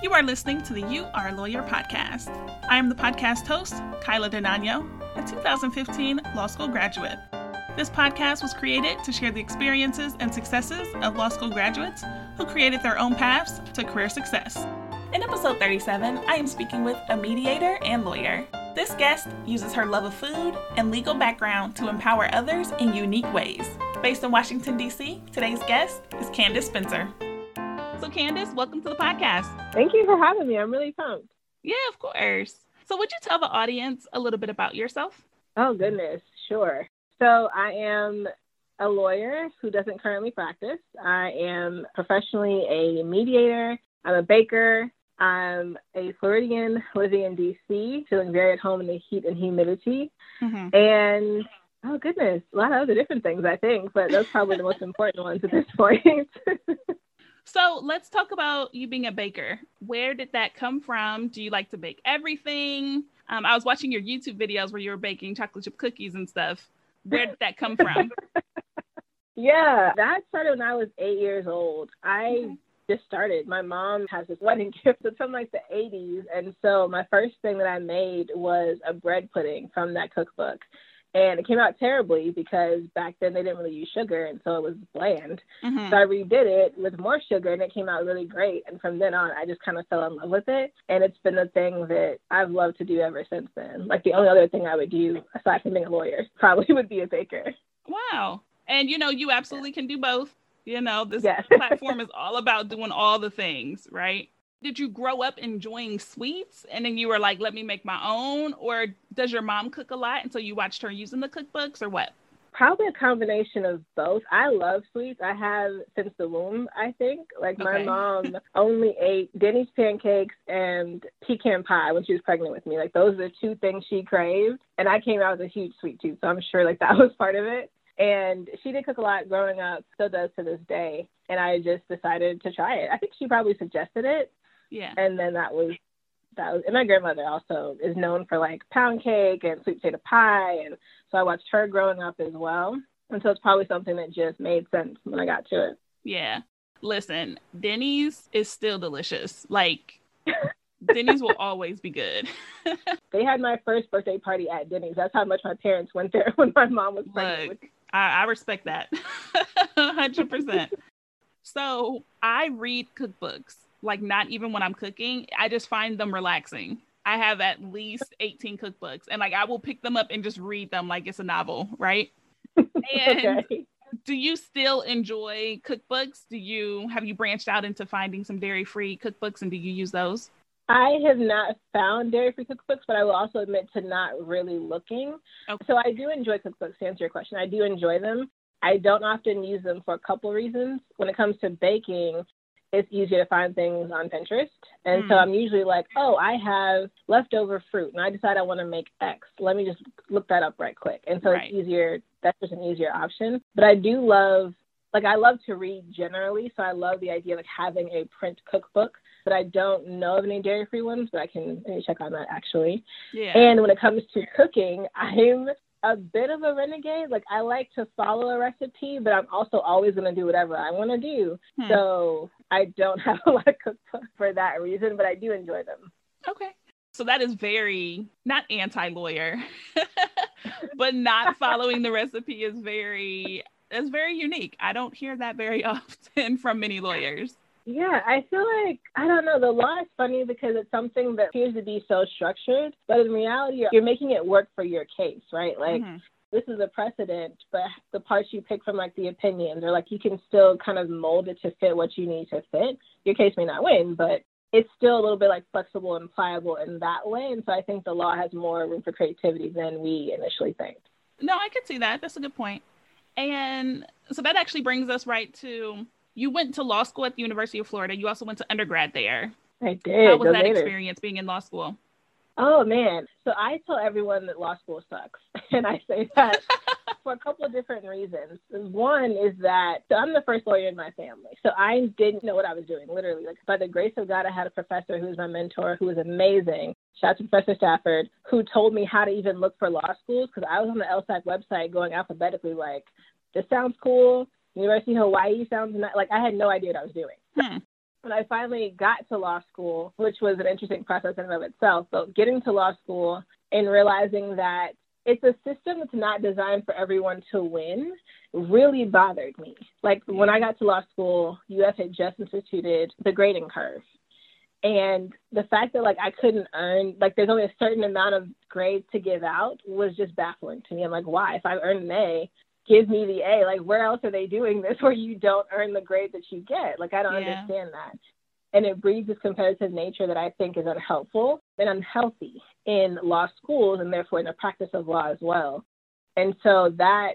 You are listening to the You Are a Lawyer podcast. I am the podcast host, Kyla Denano, a 2015 law school graduate. This podcast was created to share the experiences and successes of law school graduates who created their own paths to career success. In episode 37, I am speaking with a mediator and lawyer. This guest uses her love of food and legal background to empower others in unique ways. Based in Washington, D.C., today's guest is Candace Spencer. So, Candace, welcome to the podcast. Thank you for having me. I'm really pumped. Yeah, of course. So, would you tell the audience a little bit about yourself? Oh, goodness. Sure. So, I am a lawyer who doesn't currently practice. I am professionally a mediator, I'm a baker, I'm a Floridian living in DC, feeling very at home in the heat and humidity. Mm-hmm. And oh goodness, a lot of other different things I think, but those are probably the most important ones at this point. so let's talk about you being a baker. Where did that come from? Do you like to bake everything? Um, I was watching your YouTube videos where you were baking chocolate chip cookies and stuff. Where did that come from? yeah, that started when I was eight years old. I okay just started. My mom has this wedding gift that's from like the 80s. And so my first thing that I made was a bread pudding from that cookbook. And it came out terribly because back then they didn't really use sugar. And so it was bland. Mm-hmm. So I redid it with more sugar and it came out really great. And from then on, I just kind of fell in love with it. And it's been the thing that I've loved to do ever since then. Like the only other thing I would do aside from being a lawyer probably would be a baker. Wow. And you know, you absolutely can do both. You know, this yes. platform is all about doing all the things, right? Did you grow up enjoying sweets and then you were like, let me make my own? Or does your mom cook a lot and so you watched her using the cookbooks or what? Probably a combination of both. I love sweets. I have since the womb, I think. Like my mom only ate Denny's pancakes and pecan pie when she was pregnant with me. Like those are the two things she craved. And I came out with a huge sweet tooth, so I'm sure like that was part of it. And she did cook a lot growing up, still does to this day. And I just decided to try it. I think she probably suggested it. Yeah. And then that was that was and my grandmother also is known for like pound cake and sweet potato pie and so I watched her growing up as well. And so it's probably something that just made sense when I got to it. Yeah. Listen, Denny's is still delicious. Like Denny's will always be good. they had my first birthday party at Denny's. That's how much my parents went there when my mom was pregnant Look, I, I respect that. 100%. so I read cookbooks, like not even when I'm cooking. I just find them relaxing. I have at least 18 cookbooks and like I will pick them up and just read them like it's a novel, right? And okay. do you still enjoy cookbooks? Do you have you branched out into finding some dairy-free cookbooks and do you use those? I have not found dairy free cookbooks, but I will also admit to not really looking. Okay. So I do enjoy cookbooks to answer your question. I do enjoy them. I don't often use them for a couple reasons. When it comes to baking, it's easier to find things on Pinterest. And mm. so hmm. I'm usually like, oh, I have leftover fruit and I decide I want to make X. Let me just look that up right quick. And so right. it's easier. That's just an easier option. But I do love, like, I love to read generally. So I love the idea of like having a print cookbook but I don't know of any dairy free ones, but I can check on that actually. Yeah. And when it comes to cooking, I'm a bit of a renegade. Like I like to follow a recipe, but I'm also always going to do whatever I want to do. Hmm. So I don't have a lot of cookbooks for that reason, but I do enjoy them. Okay. So that is very not anti-lawyer, but not following the recipe is very is very unique. I don't hear that very often from many lawyers. Yeah, I feel like I don't know. The law is funny because it's something that appears to be so structured, but in reality, you're making it work for your case, right? Like. Mm-hmm. This is a precedent, but the parts you pick from like the opinions, or like you can still kind of mold it to fit what you need to fit. Your case may not win, but it's still a little bit like flexible and pliable in that way. And so I think the law has more room for creativity than we initially think. No, I could see that. That's a good point. And so that actually brings us right to you went to law school at the University of Florida. You also went to undergrad there. I did. How was that later. experience being in law school? Oh man. So I tell everyone that law school sucks. And I say that for a couple of different reasons. One is that so I'm the first lawyer in my family. So I didn't know what I was doing, literally. Like by the grace of God, I had a professor who was my mentor who was amazing. Shout out to Professor Stafford, who told me how to even look for law schools because I was on the LSAC website going alphabetically like, this sounds cool. University of Hawaii sounds not, like I had no idea what I was doing. Hmm. When I finally got to law school, which was an interesting process in and of itself, but getting to law school and realizing that it's a system that's not designed for everyone to win really bothered me. Like when I got to law school, UF had just instituted the grading curve. And the fact that like I couldn't earn like there's only a certain amount of grades to give out was just baffling to me. I'm like, why? If I earned an A, give me the A. Like where else are they doing this where you don't earn the grade that you get? Like I don't yeah. understand that. And it breeds this competitive nature that I think is unhelpful and unhealthy in law schools and therefore in the practice of law as well. And so that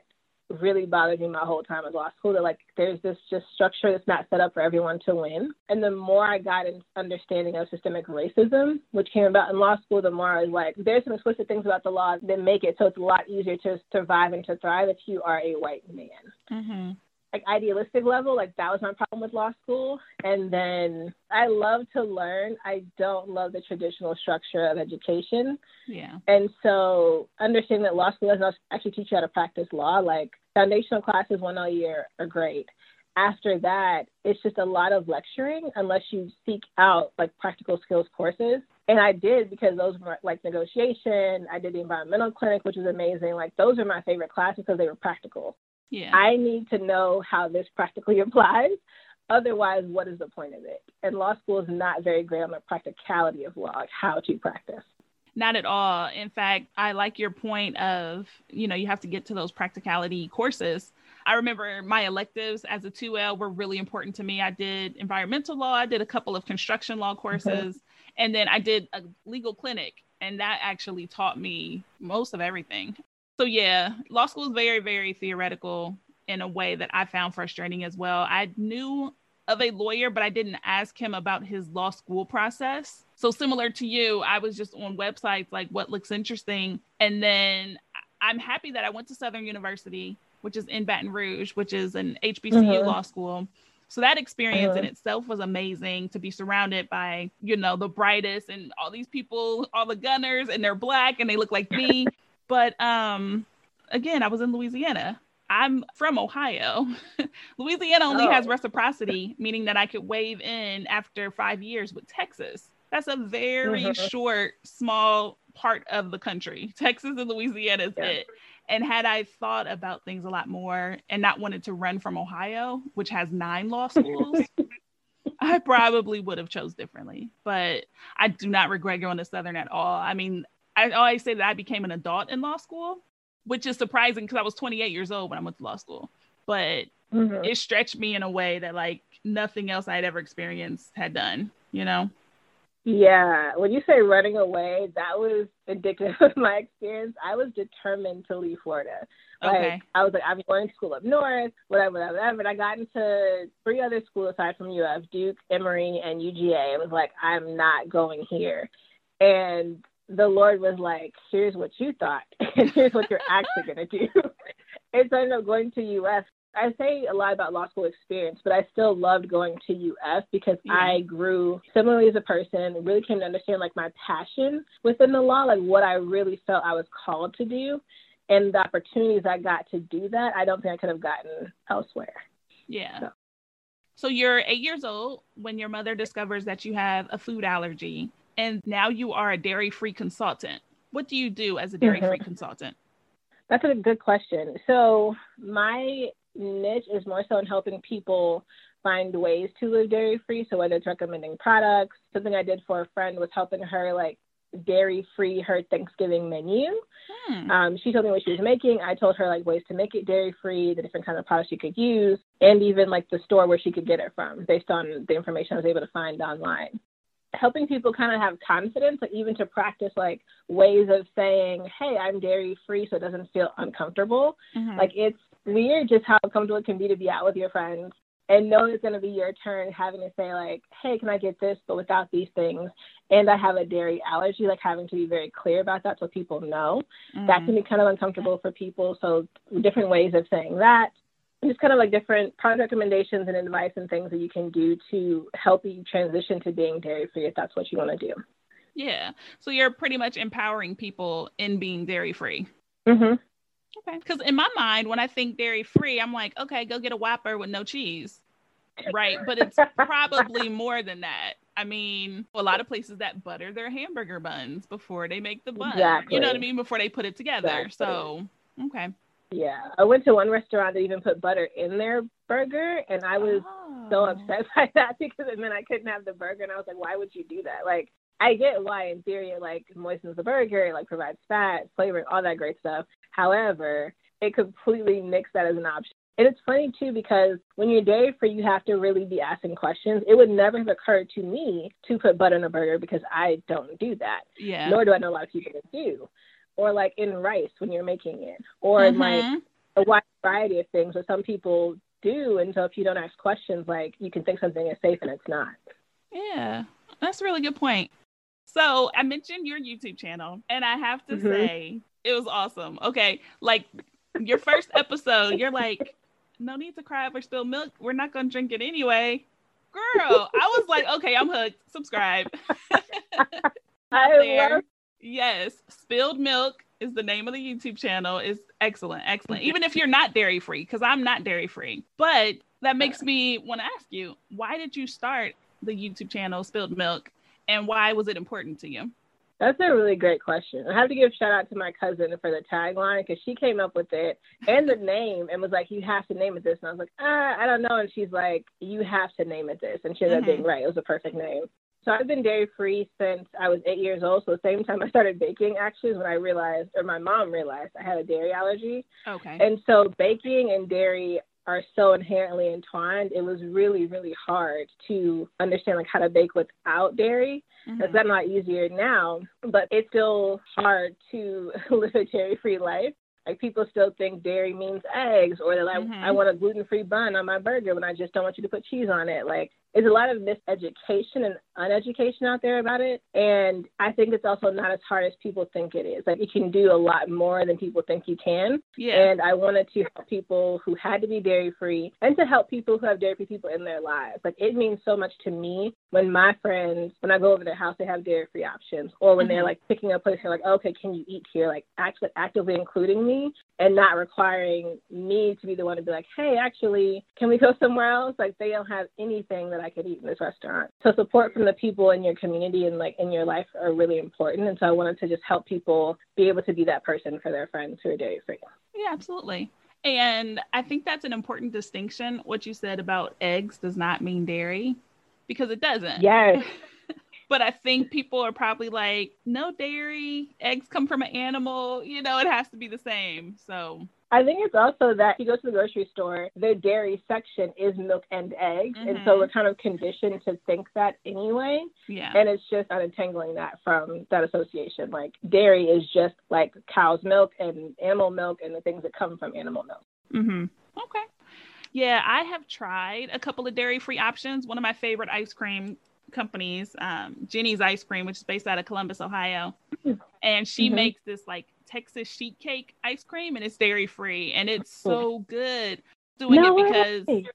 really bothered me my whole time at law school that like there's this just structure that's not set up for everyone to win. And the more I got an understanding of systemic racism, which came about in law school, the more I was like, there's some explicit things about the law that make it so it's a lot easier to survive and to thrive if you are a white man. Mm-hmm like idealistic level, like that was my problem with law school. And then I love to learn. I don't love the traditional structure of education. Yeah. And so understanding that law school doesn't actually teach you how to practice law, like foundational classes one a year are great. After that, it's just a lot of lecturing unless you seek out like practical skills courses. And I did because those were like negotiation. I did the environmental clinic, which was amazing. Like those are my favorite classes because they were practical. Yeah. I need to know how this practically applies. Otherwise, what is the point of it? And law school is not very great on the practicality of law, like how to practice. Not at all. In fact, I like your point of, you know, you have to get to those practicality courses. I remember my electives as a 2L were really important to me. I did environmental law, I did a couple of construction law courses, mm-hmm. and then I did a legal clinic. And that actually taught me most of everything. So yeah, law school is very, very theoretical in a way that I found frustrating as well. I knew of a lawyer, but I didn't ask him about his law school process. So similar to you, I was just on websites like what looks interesting. And then I'm happy that I went to Southern University, which is in Baton Rouge, which is an HBCU mm-hmm. law school. So that experience uh-huh. in itself was amazing to be surrounded by, you know, the brightest and all these people, all the gunners, and they're black and they look like me. But um, again, I was in Louisiana. I'm from Ohio. Louisiana only oh. has reciprocity, meaning that I could waive in after five years with Texas. That's a very mm-hmm. short, small part of the country. Texas and Louisiana is yeah. it. And had I thought about things a lot more and not wanted to run from Ohio, which has nine law schools, I probably would have chose differently. But I do not regret going to Southern at all. I mean, I always say that I became an adult in law school, which is surprising because I was 28 years old when I went to law school. But mm-hmm. it stretched me in a way that like nothing else I had ever experienced had done, you know? Yeah. When you say running away, that was indicative of my experience. I was determined to leave Florida. Like okay. I was like, I'm going to school up north, whatever, whatever, whatever. And I got into three other schools aside from UF, Duke, Emory, and UGA. It was like, I'm not going here. And the Lord was like, here's what you thought, and here's what you're actually going to do. and so I ended up going to UF. I say a lot about law school experience, but I still loved going to UF because yeah. I grew similarly as a person, really came to understand like my passion within the law, like what I really felt I was called to do. And the opportunities I got to do that, I don't think I could have gotten elsewhere. Yeah. So. so you're eight years old when your mother discovers that you have a food allergy and now you are a dairy free consultant. What do you do as a dairy free mm-hmm. consultant? That's a good question. So, my niche is more so in helping people find ways to live dairy free. So, whether it's recommending products, something I did for a friend was helping her like dairy free her Thanksgiving menu. Hmm. Um, she told me what she was making. I told her like ways to make it dairy free, the different kinds of products she could use, and even like the store where she could get it from based on the information I was able to find online helping people kind of have confidence, like even to practice like ways of saying, "Hey, I'm dairy free," so it doesn't feel uncomfortable. Mm-hmm. Like it's weird just how comfortable it can be to be out with your friends and know it's going to be your turn having to say like, "Hey, can I get this?" but without these things, and I have a dairy allergy. Like having to be very clear about that so people know. Mm-hmm. That can be kind of uncomfortable for people. So different ways of saying that just kind of like different product recommendations and advice and things that you can do to help you transition to being dairy free if that's what you want to do. Yeah. So you're pretty much empowering people in being dairy free. Mm-hmm. Okay. Because in my mind, when I think dairy free, I'm like, okay, go get a Whopper with no cheese. right, but it's probably more than that. I mean, a lot of places that butter their hamburger buns before they make the bun. Exactly. You know what I mean? Before they put it together. Exactly. So, okay. Yeah. I went to one restaurant that even put butter in their burger and I was oh. so upset by that because and then I couldn't have the burger and I was like, why would you do that? Like I get why in theory it like moistens the burger, it like provides fat, flavor, all that great stuff. However, it completely nixed that as an option. And it's funny too because when you're dairy free, you have to really be asking questions. It would never have occurred to me to put butter in a burger because I don't do that. Yeah. Nor do I know a lot of people that do. Or like in rice when you're making it, or mm-hmm. like a wide variety of things that some people do. And so if you don't ask questions, like you can think something is safe and it's not. Yeah, that's a really good point. So I mentioned your YouTube channel, and I have to mm-hmm. say it was awesome. Okay, like your first episode, you're like, no need to cry over spilled milk. We're not gonna drink it anyway. Girl, I was like, okay, I'm hooked. Subscribe. I love. Yes, spilled milk is the name of the YouTube channel. is excellent, excellent. Even if you're not dairy free, because I'm not dairy free. But that makes me want to ask you, why did you start the YouTube channel Spilled Milk, and why was it important to you? That's a really great question. I have to give a shout out to my cousin for the tagline because she came up with it and the name and was like, "You have to name it this." And I was like, "Ah, I don't know." And she's like, "You have to name it this," and she ended mm-hmm. up being right. It was a perfect name. So I've been dairy free since I was eight years old. So the same time I started baking actually is when I realized, or my mom realized, I had a dairy allergy. Okay. And so baking and dairy are so inherently entwined. It was really, really hard to understand like how to bake without dairy. Mm-hmm. It's gotten a lot easier now, but it's still hard to live a dairy free life. Like people still think dairy means eggs, or like, mm-hmm. I want a gluten free bun on my burger when I just don't want you to put cheese on it. Like there's a lot of miseducation and uneducation out there about it. And I think it's also not as hard as people think it is. Like you can do a lot more than people think you can. Yeah. And I wanted to help people who had to be dairy free and to help people who have dairy free people in their lives. Like it means so much to me when my friends, when I go over their house, they have dairy free options. Or when mm-hmm. they're like picking a place, they're like, okay, can you eat here? Like actually actively including me and not requiring me to be the one to be like, hey, actually, can we go somewhere else? Like they don't have anything that I could eat in this restaurant. So support from the people in your community and like in your life are really important. And so I wanted to just help people be able to be that person for their friends who are dairy free. Yeah, absolutely. And I think that's an important distinction. What you said about eggs does not mean dairy because it doesn't. Yes. but I think people are probably like, no dairy, eggs come from an animal, you know, it has to be the same. So I think it's also that if you go to the grocery store, the dairy section is milk and eggs. Mm-hmm. And so mm-hmm. we're kind of conditioned to think that anyway. Yeah. And it's just untangling that from that association. Like dairy is just like cow's milk and animal milk and the things that come from animal milk. Mm-hmm. Okay. Yeah, I have tried a couple of dairy free options. One of my favorite ice cream companies, um, Jeni's Ice Cream, which is based out of Columbus, Ohio. And she mm-hmm. makes this like Texas sheet cake ice cream and it's dairy free and it's so good. Doing no it because way.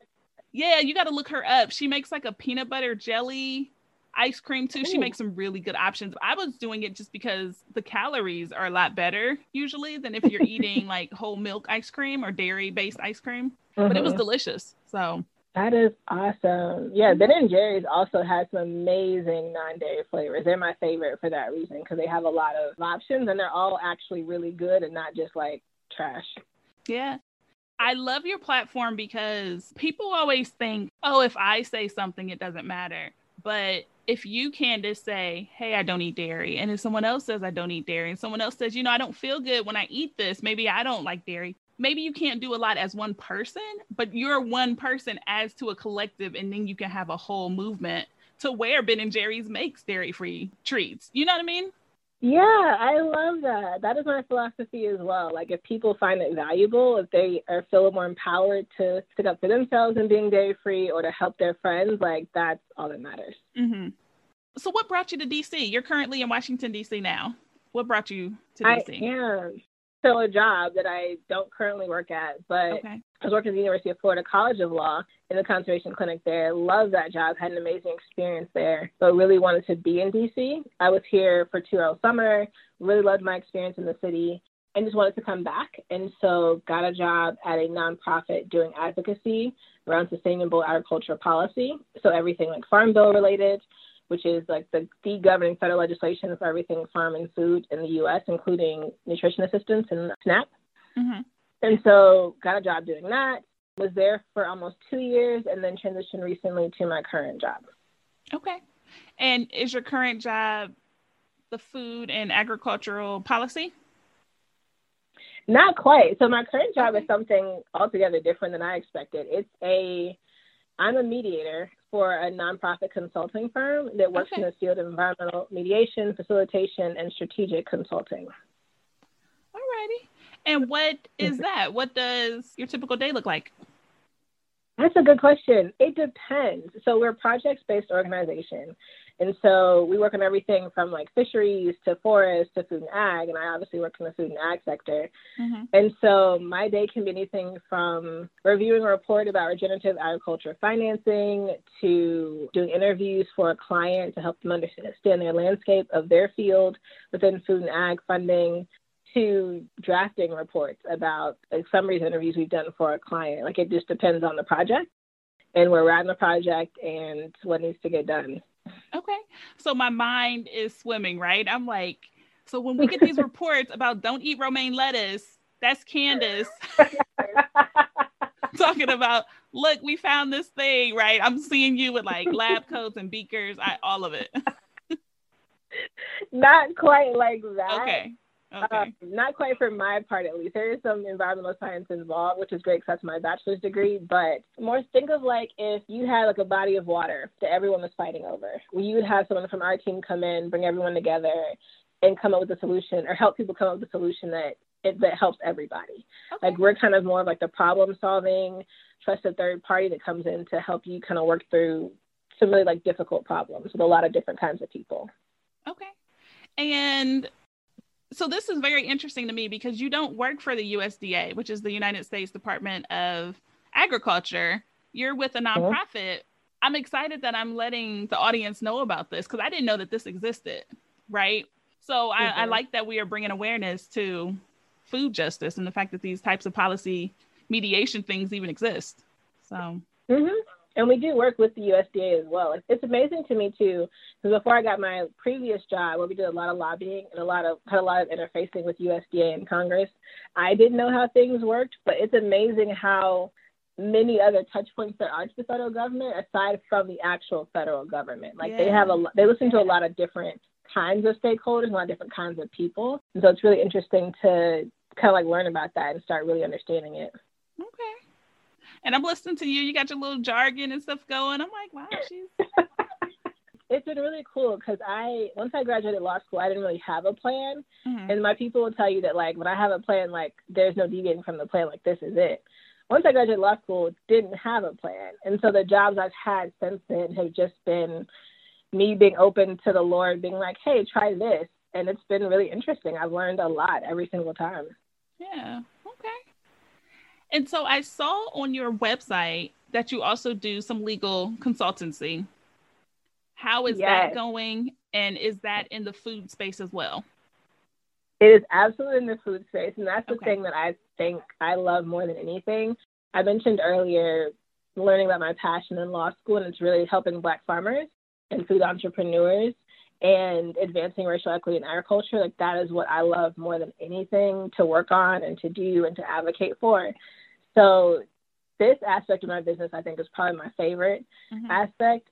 yeah, you got to look her up. She makes like a peanut butter jelly ice cream too. She makes some really good options. I was doing it just because the calories are a lot better usually than if you're eating like whole milk ice cream or dairy based ice cream. Mm-hmm. But it was mm-hmm. delicious. So that is awesome. Yeah, Ben and Jerry's also has some amazing non-dairy flavors. They're my favorite for that reason because they have a lot of options and they're all actually really good and not just like trash. Yeah. I love your platform because people always think, oh, if I say something, it doesn't matter. But if you can just say, hey, I don't eat dairy, and if someone else says I don't eat dairy, and someone else says, you know, I don't feel good when I eat this, maybe I don't like dairy, maybe you can't do a lot as one person, but you're one person as to a collective, and then you can have a whole movement to where Ben and Jerry's makes dairy free treats. You know what I mean? Yeah, I love that. That is my philosophy as well. Like, if people find it valuable, if they are feel more empowered to stick up for themselves and being dairy free or to help their friends, like, that's all that matters. Mm-hmm. So, what brought you to DC? You're currently in Washington, DC now. What brought you to DC? I am still a job that I don't currently work at, but okay. I was working at the University of Florida College of Law in the conservation clinic there. Loved that job, had an amazing experience there, but really wanted to be in DC. I was here for two hours summer, really loved my experience in the city. and just wanted to come back. And so got a job at a nonprofit doing advocacy around sustainable agriculture policy. So everything like farm bill related, which is like the, the governing federal legislation for everything farm and food in the U.S., including nutrition assistance and SNAP. Mm-hmm. And so got a job doing that. Was there for almost two years, and then transitioned recently to my current job. Okay. And is your current job the food and agricultural policy? Not quite. So my current job okay. is something altogether different than I expected. It's a I'm a mediator for a nonprofit consulting firm that works okay. in the field of environmental mediation, facilitation, and strategic consulting. All righty. And what is that? What does your typical day look like? That's a good question. It depends. So we're a project based organization. And so we work on everything from like fisheries to forest to food and ag. And I obviously work in the food and ag sector. Mm-hmm. And so my day can be anything from reviewing a report about regenerative agriculture financing to doing interviews for a client to help them understand their landscape of their field within food and ag funding to drafting reports about like summaries interviews we've done for a client. Like it just depends on the project and where we're at in the project and what needs to get done. Okay. So my mind is swimming, right? I'm like, so when we get these reports about don't eat romaine lettuce, that's Candace talking about, look, we found this thing, right? I'm seeing you with like lab coats and beakers, I, all of it. Not quite like that. Okay. Okay. Uh, not quite for my part, at least. There is some environmental science involved, which is great because that's my bachelor's degree. But more think of like if you had like a body of water that everyone was fighting over. You would have someone from our team come in, bring everyone together, and come up with a solution, or help people come up with a solution that it, that helps everybody. Okay. Like we're kind of more of like the problem solving, trusted third party that comes in to help you kind of work through some really like difficult problems with a lot of different kinds of people. Okay. And so this is very interesting to me because you don't work for the USDA, which is the United States Department of Agriculture. You're with a uh-huh. nonprofit. I'm excited that I'm letting the audience know about this because I didn't know that this existed, right? So I, mm-hmm. I, like that we are bringing awareness to food justice and the fact that these types of policy mediation things even exist. So. Mm-hmm and we do work with the USDA as well. It's amazing to me too, because before I got my previous job, where we did a lot of lobbying and a lot of had a lot of interfacing with USDA and Congress, I didn't know how things worked. But it's amazing how many other touch points there are to the federal government aside from the actual federal government. Like yeah. they have a they listen to a lot of different kinds of stakeholders, a lot of different kinds of people, and so it's really interesting to kind of like learn about that and start really understanding it. Okay and I'm listening to you. You got your little jargon and stuff going. I'm like, wow, she's. it's been really cool because I once I graduated law school, I didn't really have a plan, mm-hmm. and my people will tell you that like when I have a plan, like there's no deviating from the plan. Like this is it. Once I graduated law school, didn't have a plan, and so the jobs I've had since then have just been me being open to the Lord, being like, hey, try this, and it's been really interesting. I've learned a lot every single time. Yeah. And so I saw on your website that you also do some legal consultancy. How is yes. that going? And is that in the food space as well? It is absolutely in the food space. And that's the okay. thing that I think I love more than anything. I mentioned earlier learning about my passion in law school, and it's really helping Black farmers and food entrepreneurs and advancing racial equity in agriculture. Like, that is what I love more than anything to work on and to do and to advocate for. So this aspect of my business, I think, is probably my favorite mm-hmm. aspect.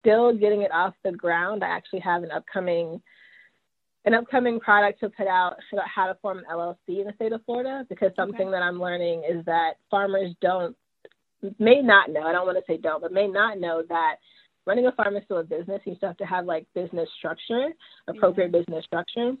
Still getting it off the ground. I actually have an upcoming an upcoming product to put out about how to form an LLC in the state of Florida because something okay. that I'm learning is that farmers don't may not know. I don't want to say don't, but may not know that running a farm is still a business. You still have to have like business structure, appropriate yeah. business structure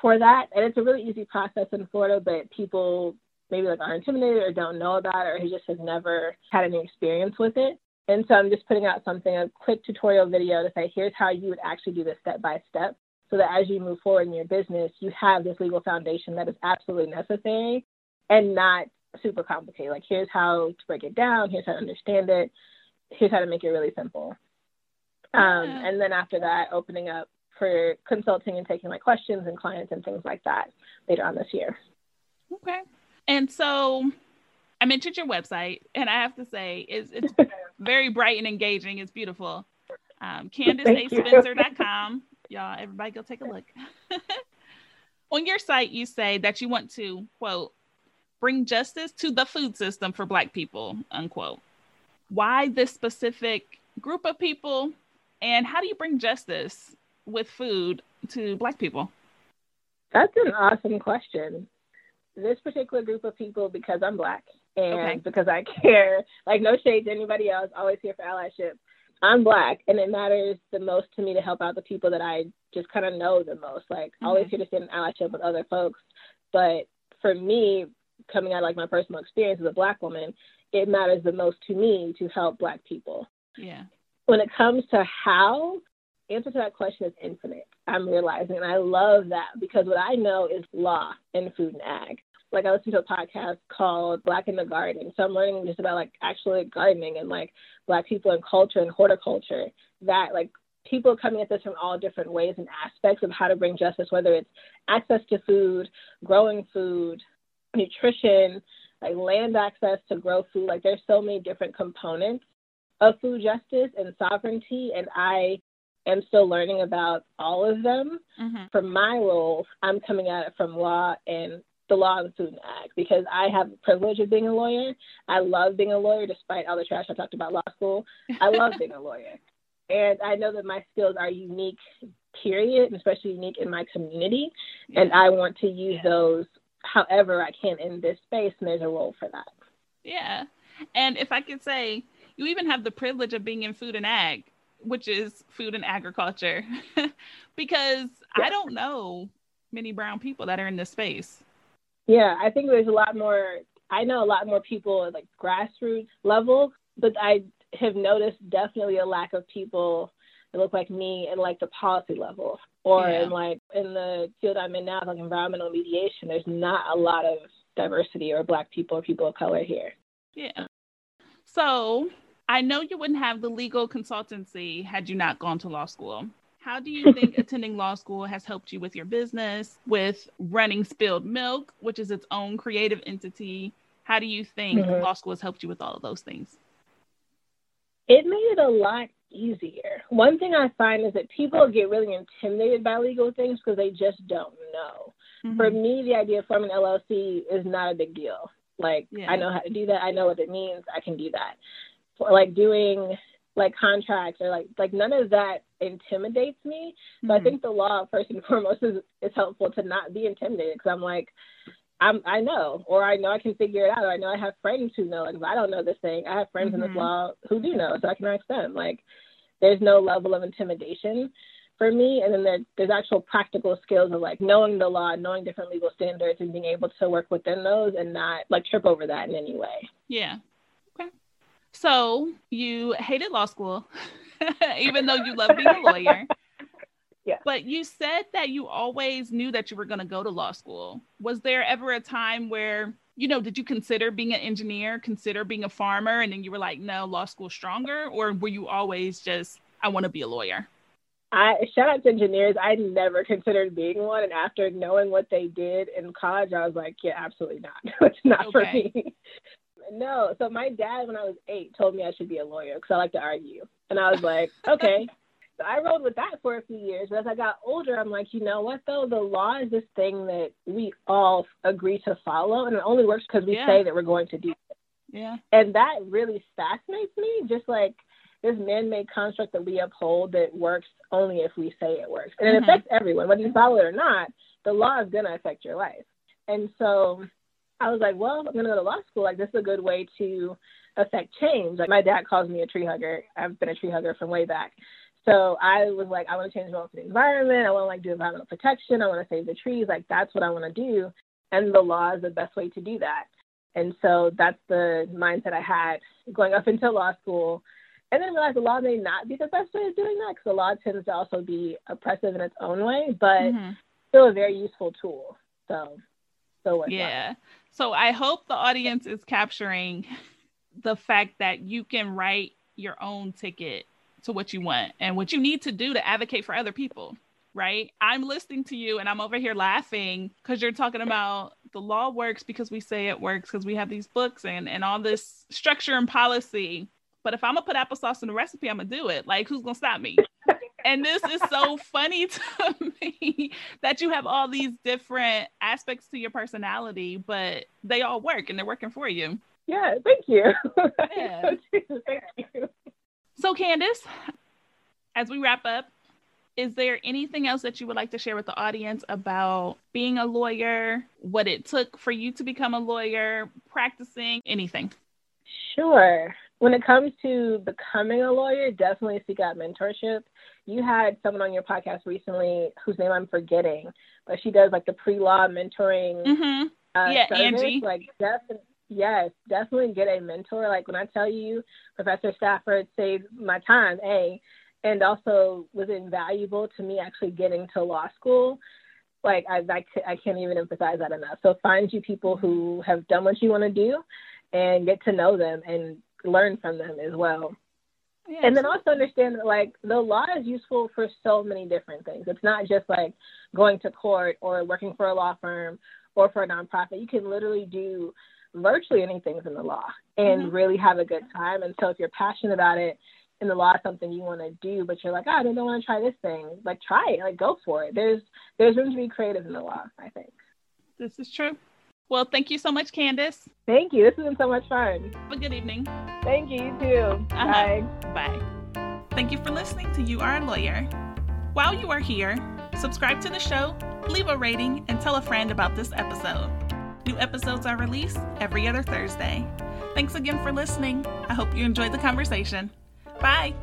for that. And it's a really easy process in Florida, but people maybe like are intimidated or don't know about it or he just has never had any experience with it. And so I'm just putting out something, a quick tutorial video to say, here's how you would actually do this step by step so that as you move forward in your business, you have this legal foundation that is absolutely necessary and not super complicated. Like, here's how to break it down, here's how to understand it, here's how to make it really simple. Um, and then after that, opening up for consulting and taking my questions and clients and things like that later on this year. Okay. And so I mentioned your website, and I have to say it's, it's very bright and engaging. It's beautiful. Um, CandaceASpencer.com. Y'all, everybody go take a look. On your site, you say that you want to, quote, bring justice to the food system for Black people, unquote. Why this specific group of people, and how do you bring justice with food to Black people? That's an awesome question. This particular group of people, because I'm Black and okay. because I care, like no shade to anybody else, always here for allyship. I'm Black, and it matters the most to me to help out the people that I just kind of know the most. Like, mm-hmm. always here to stand in allyship with other folks. But for me, coming out like my personal experience as a black woman, it matters the most to me to help black people. Yeah. When it comes to how, answer to that question is infinite. I'm realizing, and I love that because what I know is law in food and ag. Like I listened to a podcast called Black in the Garden, so I'm learning just about like actually gardening and like black people and culture and horticulture. That like people are coming at this from all different ways and aspects of how to bring justice, whether it's access to food, growing food, nutrition, like land access to grow food. Like there's so many different components of food justice and sovereignty, and I am still learning about all of them. Mm-hmm. For my role, I'm coming at it from law and the law and food and ag because I have the privilege of being a lawyer. I love being a lawyer despite all the trash I talked about law school. I love being a lawyer. And I know that my skills are unique, period, and especially unique in my community. Yeah. And I want to use those however I can in this space, and there's a role for that. Yeah. And if I could say, you even have the privilege of being in food and ag, which is food and agriculture, because yeah. I don't know many brown people that are in this space. Yeah, I think there's a lot more. I know a lot more people at like grassroots level, but I have noticed definitely a lack of people that look like me and like the policy level or yeah. in like in the field I'm in now, like environmental mediation, there's not a lot of diversity or black people or people of color here. Yeah. So I know you wouldn't have the legal consultancy had you not gone to law school. How do you think attending law school has helped you with your business, with running Spilled Milk, which is its own creative entity? How do you think mm-hmm. law school has helped you with all of those things? It made it a lot easier. One thing I find is that people get really intimidated by legal things because they just don't know. Mm-hmm. For me, the idea of forming an LLC is not a big deal. Like yeah. I know how to do that. I know what it means. I can do that. For, like doing like contracts or like like none of that intimidates me. Mm-hmm. So I mm-hmm. think the law first and foremost is is helpful to not be intimidated because I'm like I'm, I know, or I know I can figure it out, or I know I have friends who know. Like, if I don't know this thing, I have friends mm-hmm. in this law who do know, so I can ask them. Like, there's no level of intimidation for me. And then there, there's actual practical skills of like knowing the law, knowing different legal standards, and being able to work within those and not like trip over that in any way. Yeah. Okay. So you hated law school, even though you love being a lawyer. Yeah. But you said that you always knew that you were going to go to law school. Was there ever a time where, you know, did you consider being an engineer, consider being a farmer, and then you were like, no, law school stronger? Or were you always just, I want to be a lawyer? I shout out to engineers. I never considered being one, and after knowing what they did in college, I was like, yeah, absolutely not. it's not okay. for me. no. So my dad, when I was eight, told me I should be a lawyer because I like to argue, and I was like, okay. So I rode with that for a few years. But as I got older, I'm like, you know what though? The law is this thing that we all agree to follow, and it only works because we yeah. say that we're going to do it. Yeah. And that really fascinates me. Just like this man-made construct that we uphold that works only if we say it works, and it mm-hmm. affects everyone, whether you follow it or not. The law is gonna affect your life. And so I was like, well, I'm gonna go to law school. Like this is a good way to affect change. Like my dad calls me a tree hugger. I've been a tree hugger from way back. So I was like, I want to change the world for the environment. I want to like do environmental protection. I want to save the trees. Like that's what I want to do. And the law is the best way to do that. And so that's the mindset I had going up into law school. And then realized the law may not be the best way of doing that because the law tends to also be oppressive in its own way, but mm-hmm. still a very useful tool. So, so yeah. So I hope the audience is capturing the fact that you can write your own ticket to what you want and what you need to do to advocate for other people. right? I'm listening to you and I'm over here laughing because you're talking about the law works because we say it works because we have these books and, and all this structure and policy. But if I'm gonna put applesauce in the recipe, I'm gonna do it. Like, who's gonna stop me? and this is so funny to me that you have all these different aspects to your personality, but they all work and they're working for you. Yeah, thank you. Yeah. thank you. So, Candace, as we wrap up, is there anything else that you would like to share with the audience about being a lawyer, what it took for you to become a lawyer, practicing, anything? Sure. When it comes to becoming a lawyer, definitely seek out mentorship. You had someone on your podcast recently whose name I'm forgetting, but she does like the pre-law mentoring. Mm-hmm. Uh, yeah, service. Angie. Like definitely, yes, definitely get a mentor. Like when I tell you, Professor Stafford saved my time. A and also was invaluable to me actually getting to law school. Like I, I, I can't even emphasize that enough. So find you people who have done what you want to do, and get to know them and learn from them as well. Yeah, and then also understand that like the law is useful for so many different things. It's not just like going to court or working for a law firm or for a nonprofit. You can literally do virtually anything in the law and mm-hmm. really have a good time. And so if you're passionate about it and the law is something you want to do, but you're like, oh, I don't want to try this thing, like try it, like go for it. There's there's room to be creative in the law, I think. This is true. Well, thank you so much, Candace. Thank you. This has been so much fun. Have a good evening. Thank you, you too. Uh-huh. Bye. Bye. Thank you for listening to You Are a Lawyer. While you are here, subscribe to the show, leave a rating, and tell a friend about this episode. New episodes are released every other Thursday. Thanks again for listening. I hope you enjoyed the conversation. Bye.